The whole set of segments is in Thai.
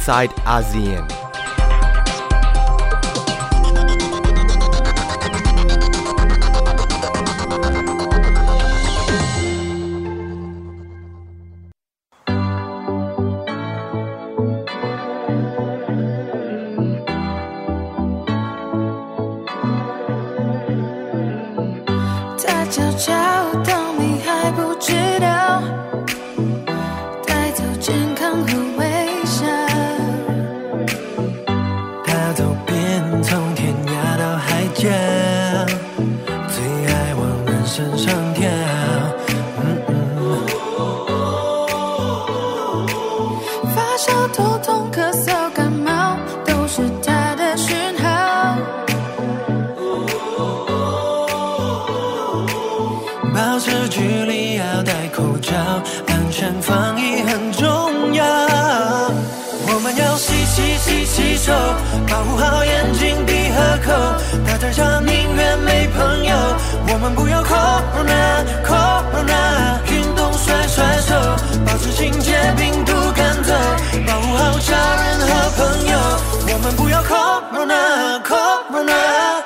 outside ASEAN. 头痛、咳嗽、感冒都是他的讯号。保持距离，要戴口罩，安全防疫很重要。我们要洗洗洗洗手，保护好眼睛，闭合口，大家叫宁愿没朋友。我们不要 Corona，Corona 运动甩甩手，保持清洁病毒。保护好家人和朋友，我们不要 Corona Corona。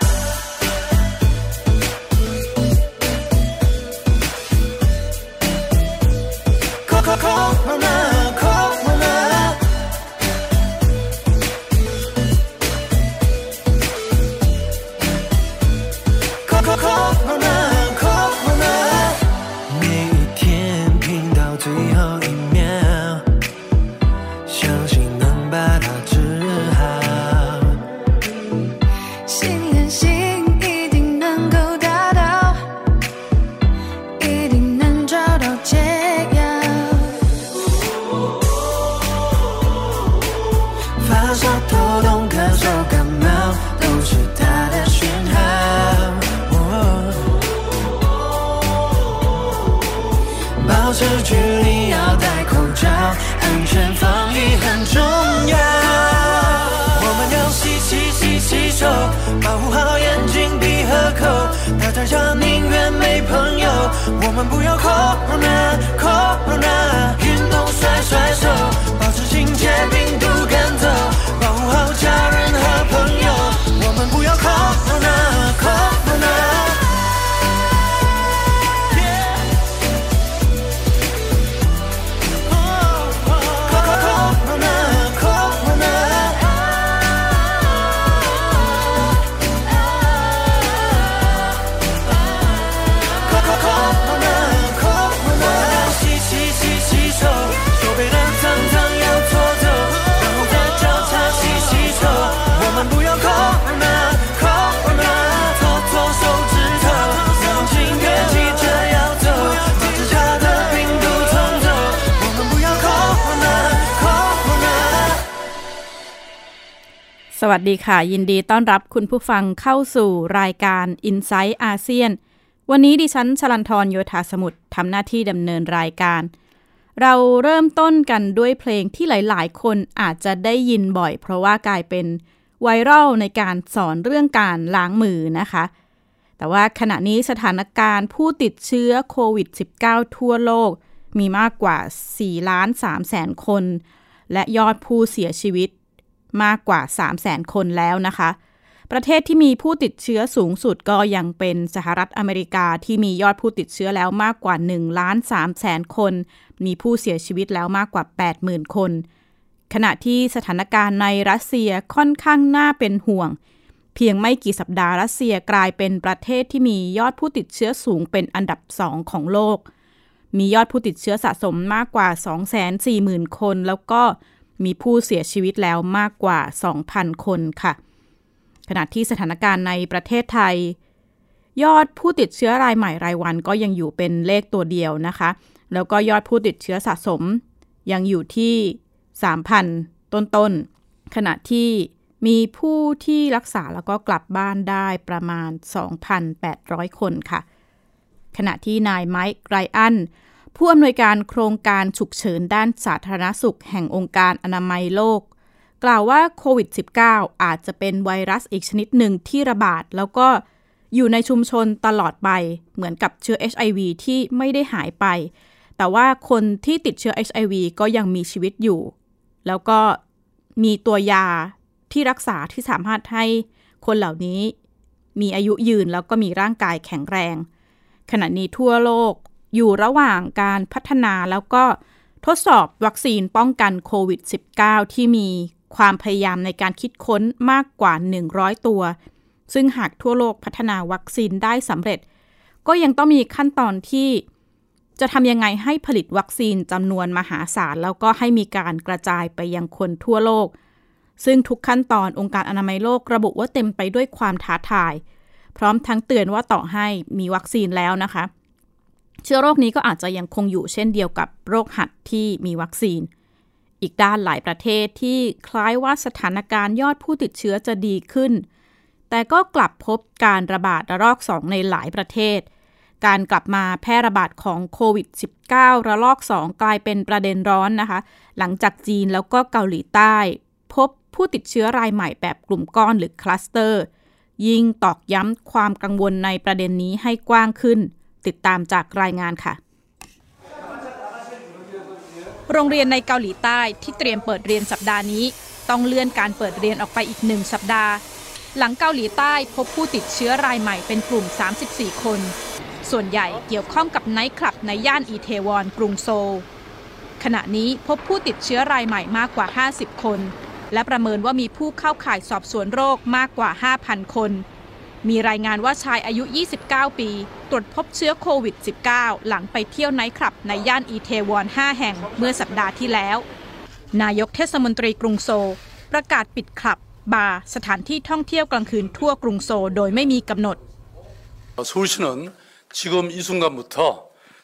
保护好眼睛、鼻和口，大家宁愿没朋友。我们不要 corona corona，运动甩甩手，保持警戒，病毒赶走，保护好家人和。 วัสดีค่ะ ยินดีต้อนรับคุณผู้ฟังเข้าสู่รายการ i n s i ซต์อาเซียน วันนี้ดิฉันชลันทรโยธาสมุทรทำหน้าที่ดำเนินรายการ เราเริ่มต้นกันด้วยเพลงที่หลาย ๆ คนอาจจะได้ยินบ่อย เพราะว่ากลายเป็นไวรัลในการสอนเรื่องการล้างมือนะคะ แต่ว่าขณะนี้สถานการณ์ผู้ติดเชื้อโควิด -19 ทั่วโลก มีมากกว่า4ล้าน3แสนคน และยอดผู้เสียชีวิต มากกว่า 3 0 0แสนคนแล้วนะคะ ประเทศที่มีผู้ติดเชื้อสูงสุดก็ยังเป็นสหรัฐอเมริกาที่มียอดผู้ติดเชื้อแล้วมากกว่า1ล้าน3แสนคน มีผู้เสียชีวิตแล้วมากกว่า 80,000 คน ขณะที่สถานการณ์ในรัสเซียค่อนข้างน่าเป็นห่วง เพียงไม่กี่สัปดาห์รัสเซียกลายเป็นประเทศที่มียอดผู้ติดเชื้อสูงเป็นอันดับสองของโลกมียอดผู้ติดเชื้อสะสมมากกว่า 240,000 คน แล้วก็ มีผู้เสียชีวิตแล้วมากกว่า 2,000 คนค่ะ ขณะที่สถานการณ์ในประเทศไทย ยอดผู้ติดเชื้อรายใหม่รายวันก็ยังอยู่เป็นเลขตัวเดียวนะคะ แล้วก็ยอดผู้ติดเชื้อสะสม ยังอยู่ที่ 3,000 ต้นๆ ขณะที่มีผู้ที่รักษาแล้วก็กลับบ้านได้ประมาณ 2,800 คนค่ะ ขณะที่นายไมค์ไรอัน ผู้อำนวยการโครงการฉุกเฉินด้านสาธารณสุขแห่งองค์การอนามัยโลก กล่าวว่าโควิด -19 อาจจะเป็นไวรัสอีกชนิดหนึ่งที่ระบาด แล้วก็อยู่ในชุมชนตลอดไป เหมือนกับเชื้อ HIV ที่ไม่ได้หายไป แต่ว่าคนที่ติดเชื้อ HIV ก็ยังมีชีวิตอยู่ แล้วก็มีตัวยาที่รักษาที่สามารถให้คนเหล่านี้มีอายุยืนแล้วก็มีร่างกายแข็งแรง ขณะนี้ทั่วโลก อยู่ระหว่างการพัฒนาแล้วก็ทดสอบวัคซีนป้องกันโควิด -19 ที่มีความพยายามในการคิดค้นมากกว่า 100 ตัว ซึ่งหากทั่วโลกพัฒนาวัคซีนได้สำเร็จ ก็ยังต้องมีขั้นตอนที่จะทำยังไงให้ผลิตวัคซีนจำนวนมหาศาล แล้วก็ให้มีการกระจายไปยังคนทั่วโลก ซึ่งทุกขั้นตอนองค์การอนามัยโลกระบุว่าเต็มไปด้วยความท้าทาย พร้อมทั้งเตือนว่าต่อให้มีวัคซีนแล้วนะคะ เชื้อโรคนี้ก็อาจจะยังคงอยู่เช่นเดียวกับโรคหัดที่มีวัคซีน อีกด้านหลายประเทศที่คล้ายว่าสถานการณ์ยอดผู้ติดเชื้อจะดีขึ้น แต่ก็กลับพบการระบาดระลอกสองในหลายประเทศ การกลับมาแพร่ระบาดของโควิด -19 ระลอก 2 กลายเป็นประเด็นร้อนนะคะ หลังจากจีนแล้วก็เกาหลีใต้ พบผู้ติดเชื้อรายใหม่แบบกลุ่มก้อนหรือคลัสเตอร์ ยิ่งตอกย้ำความกังวลในประเด็นนี้ให้กว้างขึ้น ติดตามจากรายงานค่ะ โรงเรียนในเกาหลีใต้ที่เตรียมเปิดเรียนสัปดาห์นี้ ต้องเลื่อนการเปิดเรียนออกไปอีกหนึ่งสัปดาห์ หลังเกาหลีใต้พบผู้ติดเชื้อรายใหม่เป็นกลุ่ม 34 คน ส่วนใหญ่เกี่ยวข้องกับไนท์คลับในย่านอีเทวอนกรุงโซลขณะนี้พบผู้ติดเชื้อรายใหม่มากกว่า 50 คน และประเมินว่ามีผู้เข้าข่ายสอบสวนโรคมากกว่า 5,000 คน มีรายงานว่าชายอายุ 29 ปี ตรวจพบเชื้อโควิด -19 หลังไปเที่ยวไนท์คลับในย่านอีเทวอน 5 แห่งเมื่อสัปดาห์ที่แล้ว นายกเทศมนตรีกรุงโซลประกาศปิดคลับ บาร์สถานที่ท่องเที่ยวกลางคืนทั่วกรุงโซลโดยไม่มีกำหนด서울시는 지금 이 순간부터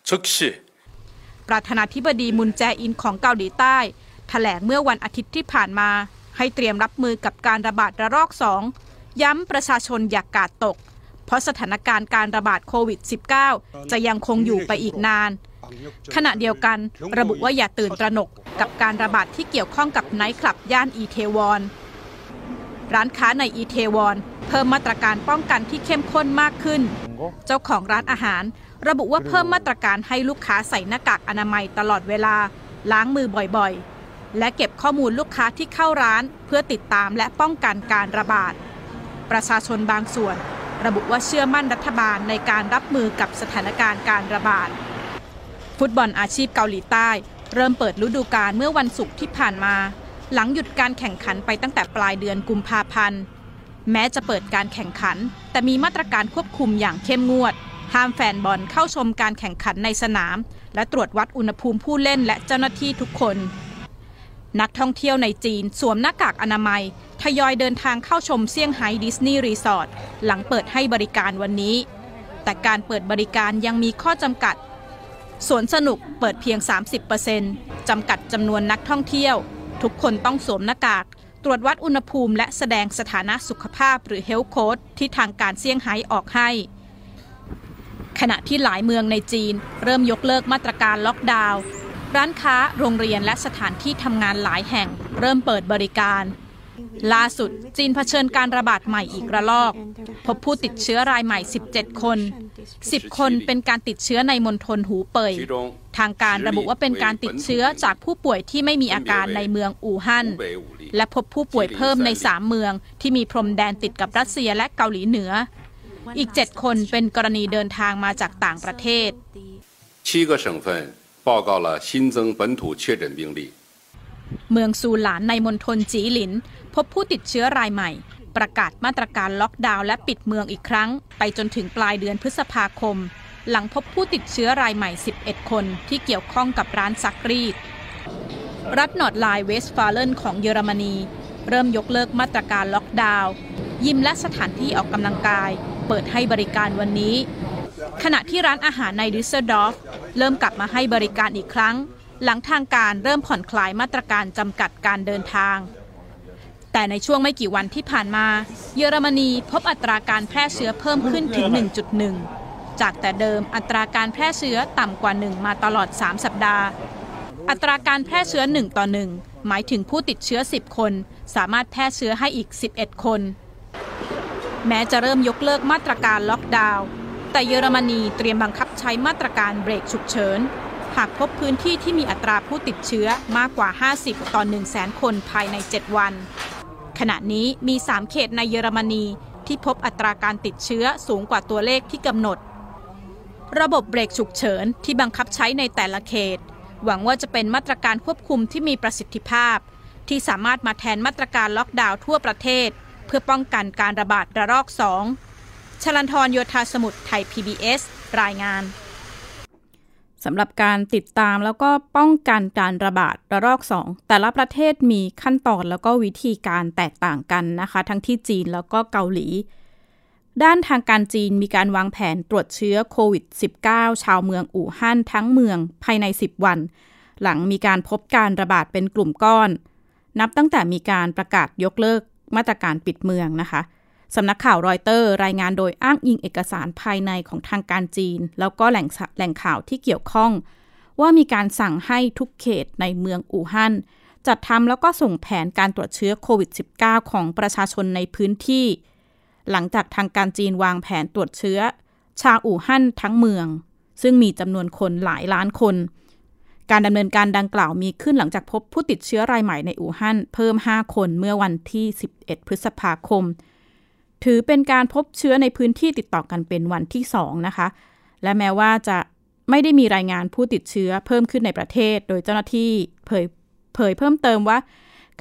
즉시ประธานาธิบดีมุนแจอินของเกาหลีใต้ถแถลงเมื่อวันอาทิตย์ที่ผ่านมา ให้เตรียมรับมือกับการระบาดระลอกสอง ย้ำประชาชนอย่ากกาดตก เพราะสถานการณ์การระบาดโควิด -19 จะยังคงอยู่ไปอีกนาน ขณะเดียวกันระบุว่าอย่าตื่นตระหนกกับการระบาดที่เกี่ยวข้องกับไนท์คลับย่านอีเทวอนร้านค้าในอีเทวอนเพิ่มมาตรการป้องกันที่เข้มข้นมากขึ้น เจ้าของร้านอาหาร ระบุว่าเพิ่มมาตรการให้ลูกค้าใส่หน้ากากอนามัยตลอดเวลา ล้างมือบ่อยๆ และเก็บข้อมูลลูกค้าที่เข้าร้าน เพื่อติดตามและป้องกันการระบาด ประชาชนบางส่วน ระบุว่าเชื่อมั่นรัฐบาลในการรับมือกับสถานการณ์การระบาด ฟุตบอลอาชีพเกาหลีใต้ เริ่มเปิดฤดูกาลเมื่อวันศุกร์ที่ผ่านมา หลังหยุดการแข่งขันไปตั้งแต่ปลายเดือนกุมภาพันธ์ แม้จะเปิดการแข่งขัน แต่มีมาตรการควบคุมอย่างเข้มงวด ห้ามแฟนบอลเข้าชมการแข่งขันในสนาม และตรวจวัดอุณหภูมิผู้เล่นและเจ้าหน้าที่ทุกคน นักท่องเที่ยวในจีนสวมหน้ากากอนามัย ทยอยเดินทางเข้าชมเซี่ยงไฮ้ดิสนีย์รีสอร์ทหลังเปิดให้บริการวันนี้ แต่การเปิดบริการยังมีข้อจำกัดสวนสนุกเปิดเพียง 30%จำกัดจำนวนนักท่องเที่ยว ทุกคนต้องสวมหน้ากาก ตรวจวัดอุณหภูมิและแสดงสถานะสุขภาพหรือเฮลโคดที่ทางการเซี่ยงไฮ้ออกให้ ขณะที่หลายเมืองในจีน เริ่มยกเลิกมาตรการล็อกดาวน์ ร้านค้า โรงเรียนและสถานที่ทำงานหลายแห่งเริ่มเปิดบริการ ล่าสุดจีนเผชิญการระบาดใหม่อีกระลอก พบผู้ติดเชื้อรายใหม่ 17 คน 10 คนเป็นการติดเชื้อในมณฑลหูเป่ยทางการระบุว่าเป็นการติดเชื้อจากผู้ป่วยที่ไม่มีอาการในเมืองอู่ฮั่นและพบผู้ป่วยเพิ่มในสามเมืองที่มีพรมแดนติดกับรัสเซียและเกาหลีเหนือ อีกเจ็ดคนเป็นกรณีเดินทางมาจากต่างประเทศ七个省份 报告了新增本土确诊病例เมืองซูหลานในมณฑลจีหลิน พบผู้ติดเชื้อรายใหม่ ประกาศมาตรการล็อกดาวน์และปิดเมืองอีกครั้ง ไปจนถึงปลายเดือนพฤษภาคม หลังพบผู้ติดเชื้อรายใหม่ 11 คนที่เกี่ยวข้องกับร้านซักรีดรัฐนอร์ดไลน์เวสฟาเลนของเยอรมนี เริ่มยกเลิกมาตรการล็อกดาวน์ยิมและสถานที่ออกกำลังกาย เปิดให้บริการวันนี้ ขณะที่ร้านอาหารในดุสเซลดอร์ฟเริ่มกลับมาให้บริการอีกครั้ง หลังทางการเริ่มผ่อนคลายมาตรการจำกัดการเดินทาง แต่ในช่วงไม่กี่วันที่ผ่านมา เยอรมนีพบอัตราการแพร่เชื้อเพิ่มขึ้นถึง 1.1 จากแต่เดิมอัตราการแพร่เชื้อต่ำกว่า 1 มาตลอด 3 สัปดาห์ อัตราการแพร่เชื้อ 1 ต่อ 1 หมายถึงผู้ติดเชื้อ 10 คน สามารถแพร่เชื้อให้อีก 11 คน แม้จะเริ่มยกเลิกมาตรการล็อกดาวน์ แต่เยอรมนีเตรียมบังคับใช้มาตรการเบรกฉุกเฉิน หากพบพื้นที่ที่มีอัตราผู้ติดเชื้อมากกว่า 50 ต่อ 1 0 0 0 0แสนคนภายใน 7 วัน ขณะนี้มี 3 เขตในเยอรมนีที่พบอัตราการติดเชื้อสูงกว่าตัวเลขที่กำหนด ระบบเบรกฉุกเฉินที่บังคับใช้ในแต่ละเขต หวังว่าจะเป็นมาตรการควบคุมที่มีประสิทธิภาพ ที่สามารถมาแทนมาตรการล็อกดาวน์ทั่วประเทศ เพื่อป้องกันการระบาดระลอก 2 ชลันทรโยธาสมุทรไทย PBS รายงานสำหรับการติดตามแล้วก็ป้องกันการระบาดระลอก 2 แต่ละประเทศมีขั้นตอนแล้วก็วิธีการแตกต่างกันนะคะ ทั้งที่จีนแล้วก็เกาหลี ด้านทางการจีนมีการวางแผนตรวจเชื้อโควิด -19 ชาวเมืองอู่ฮั่นทั้งเมืองภายใน 10 วัน หลังมีการพบการระบาดเป็นกลุ่มก้อน นับตั้งแต่มีการประกาศยกเลิกมาตรการปิดเมืองนะคะ สำนักข่าวรอยเตอร์ รายงานโดยอ้างอิงเอกสารภายในของทางการจีน แล้วก็แหล่งแหล่งข่าวที่เกี่ยวข้อง ว่ามีการสั่งให้ทุกเขตในเมืองอู่ฮั่นจัดทำแล้วก็ส่งแผนการตรวจเชื้อโควิด -19 ของประชาชนในพื้นที่ หลังจากทางการจีนวางแผนตรวจเชื้อ ชาวอู่ฮั่นทั้งเมือง ซึ่งมีจำนวนคนหลายล้านคน การดำเนินการดังกล่าวมีขึ้นหลังจากพบผู้ติดเชื้อรายใหม่ในอู่ฮั่นเพิ่ม 5 คนเมื่อวันที่ 11 พฤษภาคม ถือเป็นการพบเชื้อในพื้นที่ติดต่อกันเป็นวันที่ 2 นะคะ และแม้ว่าจะไม่ได้มีรายงานผู้ติดเชื้อเพิ่มขึ้นในประเทศ โดยเจ้าหน้าที่เผยเผยเพิ่มเติมว่า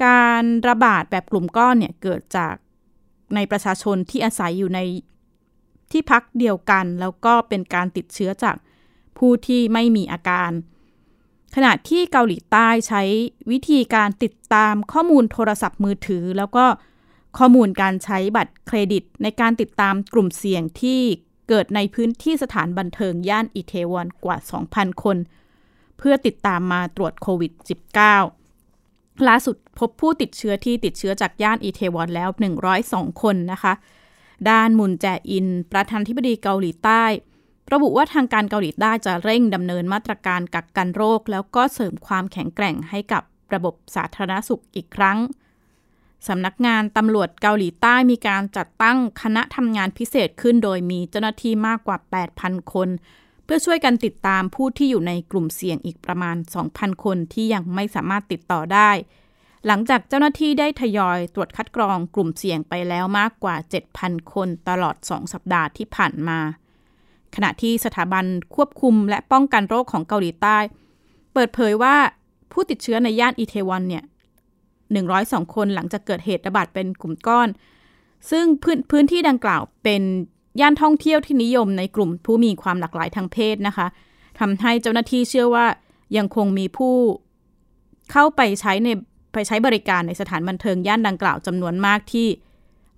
การระบาดแบบกลุ่มก้อนเนี่ยเกิดจากในประชาชนที่อาศัยอยู่ในที่พักเดียวกัน แล้วก็เป็นการติดเชื้อจากผู้ที่ไม่มีอาการ ขณะที่เกาหลีใต้ใช้วิธีการติดตามข้อมูลโทรศัพท์มือถือ แล้วก็ ข้อมูลการใช้บัตรเครดิต ในการติดตามกลุ่มเสี่ยงที่เกิดในพื้นที่สถานบันเทิงย่านอิเทวอนกว่า 2,000 คน เพื่อติดตามมาตรวจโควิด -19 ล่าสุดพบผู้ติดเชื้อที่ติดเชื้อจากย่านอิเทวอนแล้ว 102 คนนะคะ ด้านมุนแจอิน ประธานธิบดีเกาหลีใต้ ระบุว่าทางการเกาหลีใต้จะเร่งดำเนินมาตรการกักกันโรค แล้วก็เสริมความแข็งแกร่งให้กับระบบสาธารณสุขอีกครั้ง สำนักงานตำรวจเกาหลีใต้มีการจัดตั้งคณะทำงานพิเศษขึ้นโดยมีเจ้าหน้าที่มากกว่า 8,000 คน เพื่อช่วยกันติดตามผู้ที่อยู่ในกลุ่มเสี่ยงอีกประมาณ 2,000 คนที่ยังไม่สามารถติดต่อได้ หลังจากเจ้าหน้าที่ได้ทยอยตรวจคัดกรองกลุ่มเสี่ยงไปแล้วมากกว่า 7,000 คนตลอด 2 สัปดาห์ที่ผ่านมา ขณะที่สถาบันควบคุมและป้องกันโรคของเกาหลีใต้ เปิดเผยว่าผู้ติดเชื้อในย่านอิเทวอนเนี่ย 102 คนหลังจากเกิดเหตุระบาดเป็นกลุ่มก้อน ซึ่งพื้นพื้นที่ดังกล่าวเป็นย่านท่องเที่ยวที่นิยมในกลุ่มผู้มีความหลากหลายทางเพศนะคะทำให้เจ้าหน้าที่เชื่อว่ายังคงมีผู้เข้าไปใช้ในไปใช้บริการในสถานบันเทิงย่านดังกล่าวจำนวนมากที่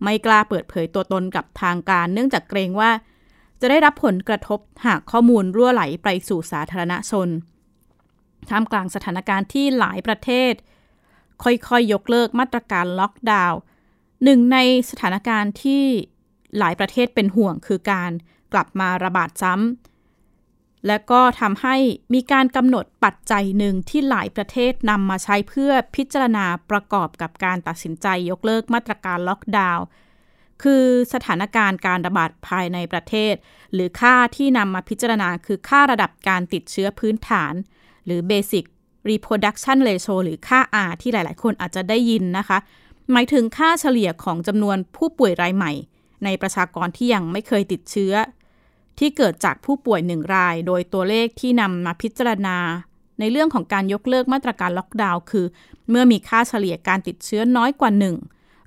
ไม่กล้าเปิดเผยตัวตนกับทางการ เนื่องจากเกรงว่า จะได้รับผลกระทบหากข้อมูลรั่วไหลไปสู่สาธารณชน ท่ามกลางสถานการณ์ที่หลายประเทศ ค่อยๆ ยกเลิกมาตรการล็อกดาวน์หนึ่งในสถานการณ์ที่หลายประเทศเป็นห่วงคือการกลับมาระบาดซ้ำและก็ทำให้มีการกำหนดปัจจัยหนึ่งที่หลายประเทศนำมาใช้เพื่อพิจารณาประกอบกับการตัดสินใจยกเลิกมาตรการล็อกดาวน์คือสถานการณ์การระบาดภายในประเทศ หรือค่าที่นำมาพิจารณาคือค่าระดับการติดเชื้อพื้นฐาน หรือ Basic reproduction ratio หรือค่า R ที่หลาย ๆ คนอาจจะได้ยินนะคะ หมายถึงค่าเฉลี่ยของจำนวนผู้ป่วยรายใหม่ ในประชากรที่ยังไม่เคยติดเชื้อ ที่เกิดจากผู้ป่วยหนึ่งราย โดยตัวเลขที่นำมาพิจารณา ในเรื่องของการยกเลิกมาตรการล็อกดาวน์คือ เมื่อมีค่าเฉลี่ยการติดเชื้อน้อยกว่าหนึ่ง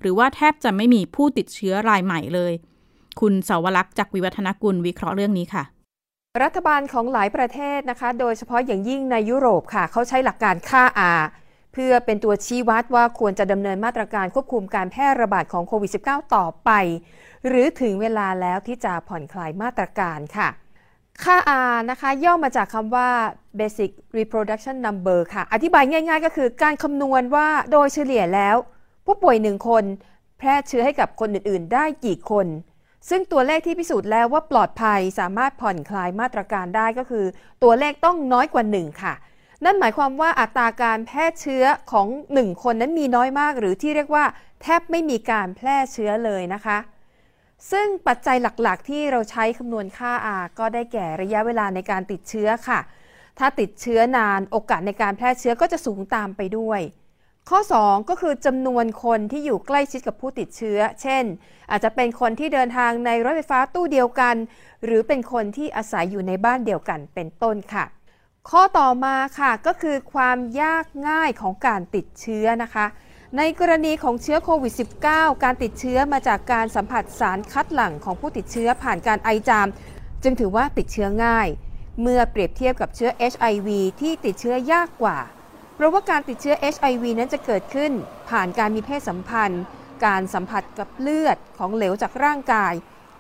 หรือว่าแทบจะไม่มีผู้ติดเชื้อรายใหม่เลย คุณเสาวลักษ์จากวิวัฒนกุลวิเคราะห์เรื่องนี้ค่ะ รัฐบาลของหลายประเทศนะคะ โดยเฉพาะอย่างยิ่งในยุโรปค่ะ เขาใช้หลักการค่า R เพื่อเป็นตัวชี้วัดว่าควรจะดำเนินมาตรการควบคุมการแพร่ระบาดของโควิด -19 ต่อไป หรือถึงเวลาแล้วที่จะผ่อนคลายมาตรการค่ะ ค่า R นะคะย่อมาจากคำว่า basic reproduction number ค่ะ อธิบายง่าย ๆ ก็คือการคำนวณว่าโดยเฉลี่ยแล้ว ผู้ป่วยหนึ่งคน แพร่เชื้อให้กับคนอื่น ๆ ได้กี่คน ซึ่งตัวเลขที่พิสูจน์แล้วว่าปลอดภัยสามารถผ่อนคลายมาตรการได้ก็คือ ตัวเลขต้องน้อยกว่า 1 ค่ะ นั่นหมายความว่าอัตราการแพร่เชื้อของ 1 คนนั้นมีน้อยมาก หรือที่เรียกว่า แทบไม่มีการแพร่เชื้อเลยนะคะ ซึ่งปัจจัยหลักๆ ที่เราใช้คำนวณค่า R ก็ได้แก่ระยะเวลาในการติดเชื้อค่ะ ถ้าติดเชื้อนานโอกาสในการแพร่เชื้อก็จะสูงตามไปด้วย ข้อ 2 ก็คือจำนวนคนที่อยู่ใกล้ชิดกับผู้ติดเชื้อ เช่น อาจจะเป็นคนที่เดินทางในรถไฟฟ้าตู้เดียวกัน หรือเป็นคนที่อาศัยอยู่ในบ้านเดียวกันเป็นต้นค่ะ ข้อต่อมาค่ะก็คือความยากง่ายของการติดเชื้อนะคะ ในกรณีของเชื้อโควิด -19 การติดเชื้อมาจากการสัมผัสสารคัดหลั่งของผู้ติดเชื้อผ่านการไอจาม จึงถือว่าติดเชื้อง่าย เมื่อเปรียบเทียบกับเชื้อ HIV ที่ติดเชื้อยากกว่า เพราะว่าการติดเชื้อ HIV นั้นจะเกิดขึ้น ผ่านการมีเพศสัมพันธ์ การสัมผัสกับเลือดของเหลวจากร่างกาย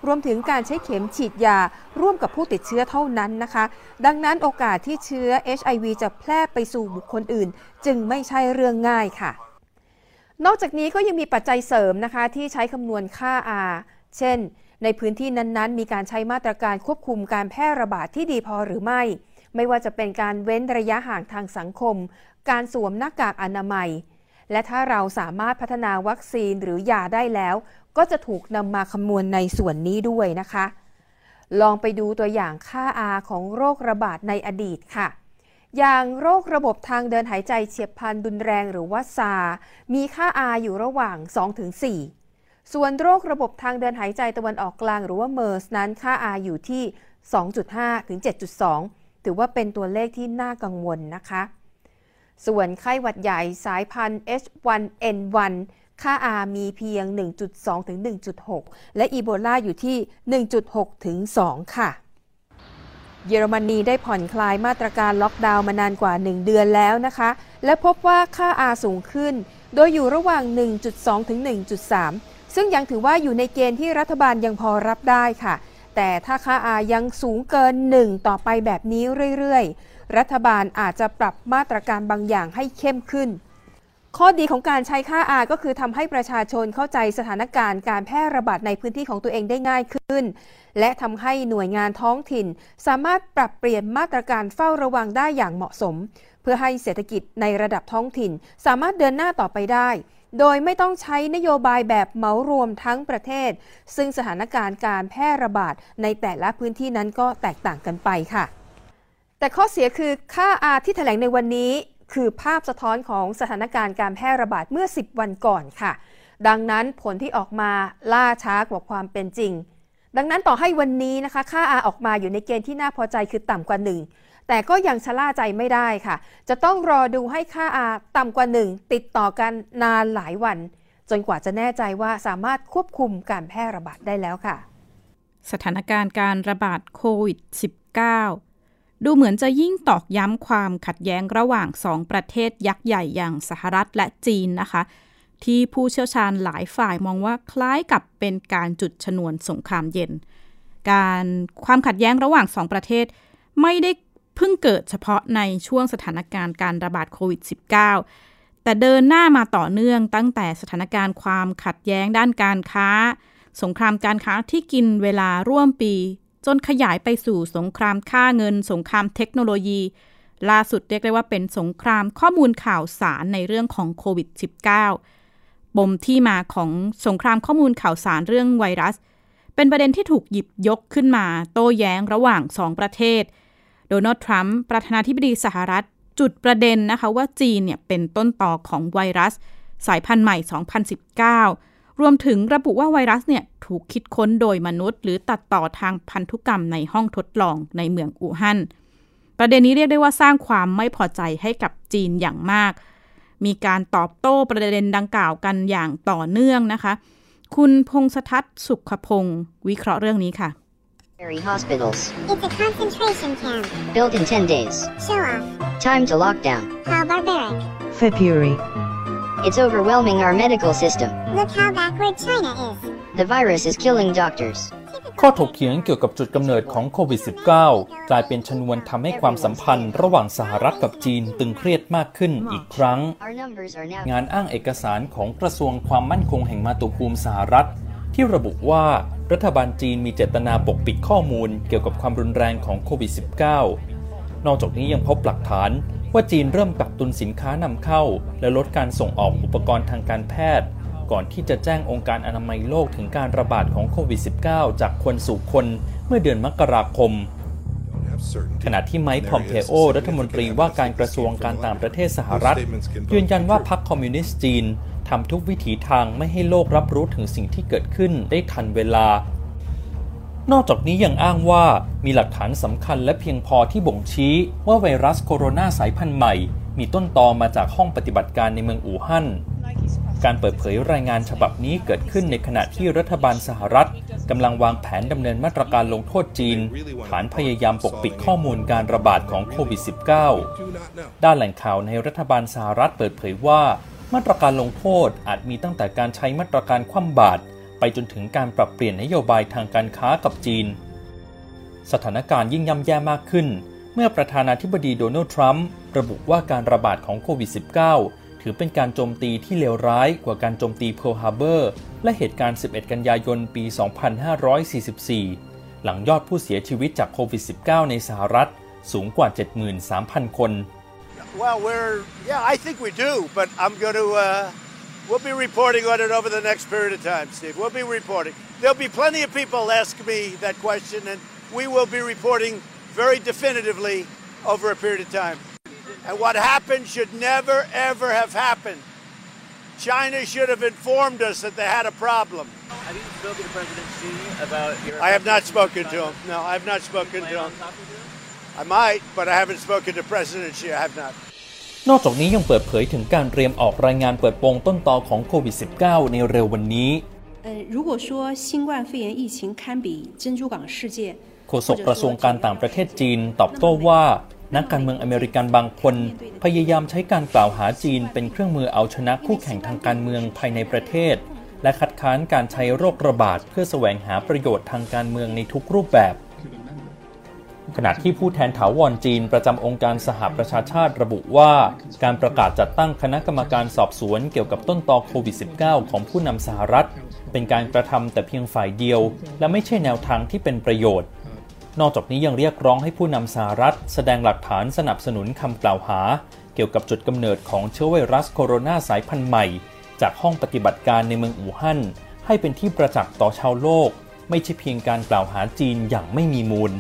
รวมถึงการใช้เข็มฉีดยาร่วมกับผู้ติดเชื้อเท่านั้นนะคะ ดังนั้นโอกาสที่เชื้อ HIV จะแพร่ไปสู่บุคคลอื่น จึงไม่ใช่เรื่องง่ายค่ะ นอกจากนี้ก็ยังมีปัจจัยเสริมนะคะที่ใช้คำนวณค่า R เช่น ในพื้นที่นั้นๆ มีการใช้มาตรการควบคุมการแพร่ระบาดที่ดีพอหรือไม่ ไม่ว่าจะเป็นการเว้นระยะห่างทางสังคม การสวมหน้ากากอนามัย และถ้าเราสามารถพัฒนาวัคซีนหรือยาได้แล้ว ก็จะถูกนำมาคำนวณในส่วนนี้ด้วยนะคะ ลองไปดูตัวอย่างค่า R ของโรคระบาดในอดีตค่ะอย่างโรคระบบทางเดินหายใจเฉียบพลันรุนแรงหรือว่าซา มีค่า R อยู่ระหว่าง 2-4 ส่วนโรคระบบทางเดินหายใจตะวันออกกลางหรือว่าเมอร์สนั้นค่า R อยู่ที่ 2.5 ถึง 7.2 ถือว่าเป็นตัวเลขที่น่ากังวลนะคะ ส่วนไข้หวัดใหญ่สายพันธุ์ H1N1 ค่า R มีเพียง 1.2 ถึง 1.6 และอีโบลาอยู่ที่ 1.6 ถึง 2 ค่ะ เยอรมนีได้ผ่อนคลายมาตรการล็อกดาวน์มานานกว่า 1 เดือนแล้วนะคะ และพบว่าค่า R สูงขึ้น โดยอยู่ระหว่าง 1.2 ถึง 1.3 ซึ่งยังถือว่าอยู่ในเกณฑ์ที่รัฐบาลยังพอรับได้ค่ะ แต่ถ้าค่า R ยังสูงเกิน 1 ต่อไปแบบนี้เรื่อยๆ รัฐบาลอาจจะปรับมาตรการบางอย่างให้เข้มขึ้น ข้อดีของการใช้ค่า R ก็คือทำให้ประชาชนเข้าใจสถานการณ์การแพร่ระบาดในพื้นที่ของตัวเองได้ง่ายขึ้น และทำให้หน่วยงานท้องถิ่น สามารถปรับเปลี่ยนมาตรการเฝ้าระวังได้อย่างเหมาะสม เพื่อให้เศรษฐกิจในระดับท้องถิ่น สามารถเดินหน้าต่อไปได้ โดยไม่ต้องใช้นโยบายแบบเหมารวมทั้งประเทศ ซึ่งสถานการณ์การแพร่ระบาดในแต่ละพื้นที่นั้นก็แตกต่างกันไปค่ะ แต่ข้อเสียคือค่า R ที่แถลงในวันนี้ คือภาพสะท้อนของสถานการณ์การแพร่ระบาดเมื่อ 10 วันก่อนค่ะ ดังนั้นผลที่ออกมาล่าช้ากว่าความเป็นจริงดังนั้นต่อให้วันนี้นะคะ ค่า R ออกมาอยู่ในเกณฑ์ที่น่าพอใจคือต่ำกว่า 1 แต่ก็ยังชะล่าใจไม่ได้ค่ะ จะต้องรอดูให้ค่า R ต่ำกว่า 1 ติดต่อกันนานหลายวัน จนกว่าจะแน่ใจว่าสามารถควบคุมการแพร่ระบาดได้แล้วค่ะ สถานการณ์การระบาดโควิด -19 ดูเหมือนจะยิ่งตอกย้ำความขัดแย้งระหว่างสองประเทศยักษ์ใหญ่อย่างสหรัฐและจีนนะคะที่ผู้เชี่ยวชาญหลายฝ่ายมองว่าคล้ายกับเป็นการจุดชนวนสงครามเย็น การความขัดแย้งระหว่างสองประเทศ ไม่ได้ เพิ่งเกิดเฉพาะในช่วงสถานการณ์การระบาดโควิด -19 แต่เดินหน้ามาต่อเนื่องตั้งแต่สถานการณ์ความขัดแย้งด้านการค้า สงครามการค้าที่กินเวลาร่วมปี จนขยายไปสู่สงครามค่าเงิน สงครามเทคโนโลยี ล่าสุดเรียกได้ว่าเป็นสงครามข้อมูลข่าวสารในเรื่องของโควิด -19 ปมที่มาของสงครามข้อมูลข่าวสารเรื่องไวรัส เป็นประเด็นที่ถูกหยิบยกขึ้นมา โต้แย้งระหว่างสองประเทศ โดนัลด์ทรัมป์ประธานาธิบดีสหรัฐ จุดประเด็นนะคะว่าจีนเนี่ยเป็นต้นต่อของไวรัส สายพันธุ์ใหม่ 2019 รวมถึงระบุว่าไวรัสเนี่ยถูกคิดค้นโดยมนุษย์ หรือตัดต่อทางพันธุกรรมในห้องทดลองในเมืองอู่ฮั่นประเด็นนี้เรียกได้ว่าสร้างความไม่พอใจให้กับจีนอย่างมาก มีการตอบโต้ประเด็นดังกล่าวกันอย่างต่อเนื่องนะคะ คุณพงษทัศน์สุขพงศ์วิเคราะห์เรื่องนี้ค่ะ hospitals. It's a concentration camp. Built in 10 days. Show off. Time to lockdown. How barbaric. February. It's overwhelming our medical system. Look how backward China is. The virus is killing doctors. ข้อถกเถียงเกี่ยวกับจุดกำเนิดของโควิด -19 กลายเป็นชนวนทำให้ความสัมพันธ์ระหว่างสหรัฐกับจีนตึงเครียดมากขึ้นอีกครั้ง Our numbers are now งานอ้างเอกสารของกระทรวงความมั่นคงแห่งมาตุภูมิสหรัฐ ที่ระบุว่า รัฐบาลจีนมีเจตนาปกปิดข้อมูลเกี่ยวกับความรุนแรงของโควิด -19 นอกจากนี้ยังพบหลักฐานว่าจีนเริ่มกักตุนสินค้านำเข้า และลดการส่งออกอุปกรณ์ทางการแพทย์ ก่อนที่จะแจ้งองค์การอนามัยโลกถึงการระบาดของโควิด -19 จากคนสู่คนเมื่อเดือนมกราคม ขณะที่ไมค์พอมเพโอ รัฐมนตรีว่าการกระทรวงการต่างประเทศสหรัฐ ยืนยันว่าพรรคคอมมิวนิสต์จีนทำทุกวิถีทางไม่ให้โลกรับรู้ถึงสิ่งที่เกิดขึ้นได้ทันเวลา นอกจากนี้ยังอ้างว่ามีหลักฐานสำคัญและเพียงพอที่บ่งชี้ว่าไวรัสโคโรนาสายพันธุ์ใหม่ มีต้นตอมาจากห้องปฏิบัติการในเมืองอู่ฮั่นการเปิดเผยรายงานฉบับนี้เกิดขึ้นในขณะที่รัฐบาลสหรัฐ กำลังวางแผนดำเนินมาตรการลงโทษจีน ฐานพยายามปกปิดข้อมูลการระบาดของโควิด -19 ด้านแหล่งข่าวในรัฐบาลสหรัฐเปิดเผยว่า มาตรการลงโทษอาจมีตั้งแต่การใช้มาตรการคว่ำบาตรไปจนถึงการปรับเปลี่ยนนโยบายทางการค้ากับจีน สถานการณ์ยิ่งย่ำแย่มากขึ้น เมื่อประธานาธิบดีโดนัลด์ทรัมป์ระบุว่าการระบาดของโควิด -19 ถือเป็นการโจมตีที่เลวร้ายกว่าการโจมตีเพิร์ลฮาร์เบอร์และเหตุการณ์ 11 กันยายน ปี 2544 หลังยอดผู้เสียชีวิตจากโควิด -19 ในสหรัฐสูงกว่า 73,000 คน Well, we're yeah, I think we do, but I'm going to uh, we'll be reporting on it over the next period of time, Steve. We'll be reporting. There'll be plenty of people ask me that question, and we will be reporting very definitively over a period of time. And what happened should never ever have happened. China should have informed us that they had a problem. Have you spoken to President Xi about your? I have not spoken to him. No, I have not spoken to him. I might, but I haven't spoken to President Xi. I have not. นอกจากนี้ยังเปิดเผยถึงการเตรียมออกรายงานเปิดโปงต้นตอของโควิด -19 ในเร็ววันนี้ 呃，如果说新冠肺炎疫情堪比珍珠港事件， โฆษกกระทรวงการต่างประเทศจีนตอบโต้ว่า นักการเมืองอเมริกันบางคน พยายามใช้การกล่าวหาจีนเป็นเครื่องมือเอาชนะคู่แข่งทางการเมืองภายในประเทศ และคัดค้านการใช้โรคระบาดเพื่อแสวงหาประโยชน์ทางการเมืองในทุกรูปแบบ ขณะที่ผู้แทนถาวรจีนประจำองค์การสหประชาชาติระบุว่า การประกาศจัดตั้งคณะกรรมการสอบสวนเกี่ยวกับต้นตอโควิด -19 ของผู้นำสหรัฐ เป็นการกระทำแต่เพียงฝ่ายเดียว และไม่ใช่แนวทางที่เป็นประโยชน์ นอกจากนี้ยังเรียกร้องให้ผู้นำสหรัฐ แสดงหลักฐานสนับสนุนคำกล่าวหา เกี่ยวกับจุดกำเนิดของเชื้อไวรัสโคโรนาสายพันธุ์ใหม่ จากห้องปฏิบัติการในเมืองอู่ฮั่นให้เป็นที่ประจักษ์ต่อชาวโลก ไม่ใช่เพียงการกล่าวหาจีนอย่างไม่มีมูล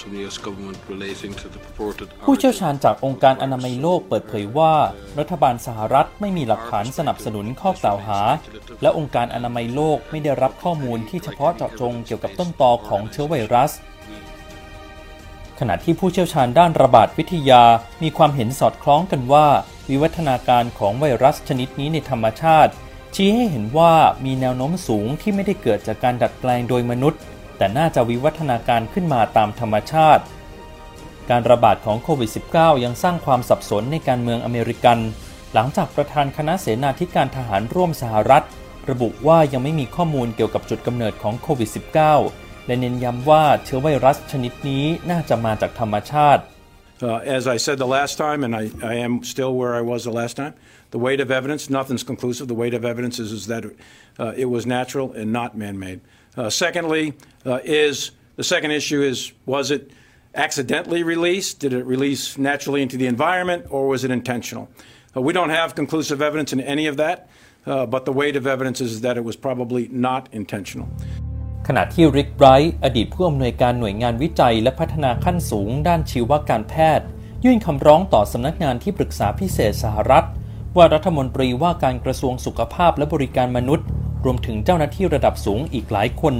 from the US government relating to the purported ผู้เชี่ยวชาญจากองค์การอนามัยโลกเปิดเผยว่า รัฐบาลสหรัฐไม่มีหลักฐานสนับสนุนข้อกล่าวหา และองค์การอนามัยโลกไม่ได้รับข้อมูลที่เฉพาะเจาะจงเกี่ยวกับต้นตอของเชื้อไวรัส ขณะที่ผู้เชี่ยวชาญด้านระบาดวิทยามีความเห็นสอดคล้องกันว่า วิวัฒนาการของไวรัสชนิดนี้ในธรรมชาติ ชี้ให้เห็นว่ามีแนวโน้มสูงที่ไม่ได้เกิดจากการดัดแปลงโดยมนุษย์ แต่น่าจะวิวัฒนาการขึ้นมาตามธรรมชาติ การระบาดของโควิด -19 ยังสร้างความสับสนในการเมืองอเมริกัน หลังจากประธานคณะเสนาธิการทหารร่วมสหรัฐ ระบุว่ายังไม่มีข้อมูลเกี่ยวกับจุดกำเนิดของโควิด -19 และเน้นย้ำว่าเชื้อไวรัสชนิดนี้น่าจะมาจากธรรมชาติ Uh, as I said the last time, and I, I am still where I was the last time, the weight of evidence, nothing's conclusive. The weight of evidence is, is that uh, it was natural and not man made. Uh, secondly, uh, is the second issue is was it accidentally released? Did it release naturally into the environment or was it intentional? Uh, we don't have conclusive evidence in any of that, uh, but the weight of evidence is that it was probably not intentional. ขณะที่ริกไบรท์อดีตผู้อำนวยการหน่วยงานวิจัยและพัฒนาขั้นสูงด้านชีวการแพทย์ ยื่นคำร้องต่อสำนักงานที่ปรึกษาพิเศษสหรัฐ ว่ารัฐมนตรีว่าการกระทรวงสุขภาพและบริการมนุษย์ รวมถึงเจ้าหน้าที่ระดับสูงอีกหลายคน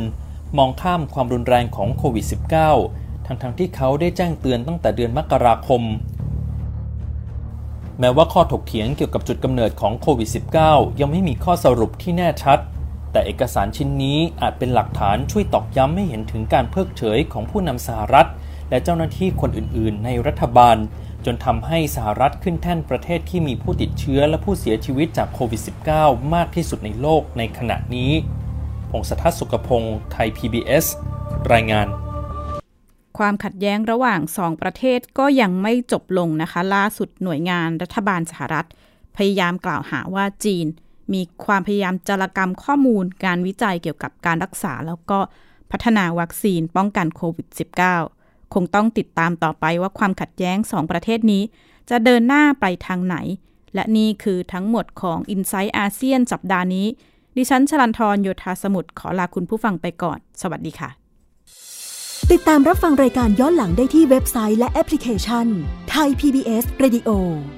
มองข้ามความรุนแรงของโควิด -19 ทั้งๆทที่เขาได้แจ้งเตือนตั้งแต่เดือนมกราคม แม้ว่าข้อถกเถียงเกี่ยวกับจุดกำเนิดของโควิด -19 ยังไม่มีข้อสรุปที่แน่ชัด แต่เอกสารชิ้นนี้อาจเป็นหลักฐานช่วยตอกย้ำให้เห็นถึงการเพิกเฉยของผู้นำสหรัฐ และเจ้าหน้าที่คนอื่นๆ ในรัฐบาล จนทำให้สหรัฐขึ้นแท่นประเทศที่มีผู้ติดเชื้อและผู้เสียชีวิตจากโควิด -19 มากที่สุดในโลกในขณะนี้พงศธรสุขพงศ์ไทย PBS รายงานความขัดแย้งระหว่างสองประเทศก็ยังไม่จบลงนะคะ ล่าสุดหน่วยงานรัฐบาลสหรัฐ พยายามกล่าวหาว่าจีน มีความพยายามจารกรรมข้อมูลการวิจัยเกี่ยวกับการรักษา แล้วก็พัฒนาวัคซีนป้องกันโควิด -19 คงต้องติดตามต่อไปว่าความขัดแย้งสองประเทศนี้ จะเดินหน้าไปทางไหน และนี่คือทั้งหมดของ i n s i ซต์อาเซียนสัปดาห์นี้ ดิฉันชลันทรโยธาสมุทรขอลาคุณผู้ฟังไปก่อน สวัสดีค่ะ ติดตามรับฟังรายการย้อนหลังได้ที่เว็บไซต์และแอปพลิเคชันไทย PBS Radio ไ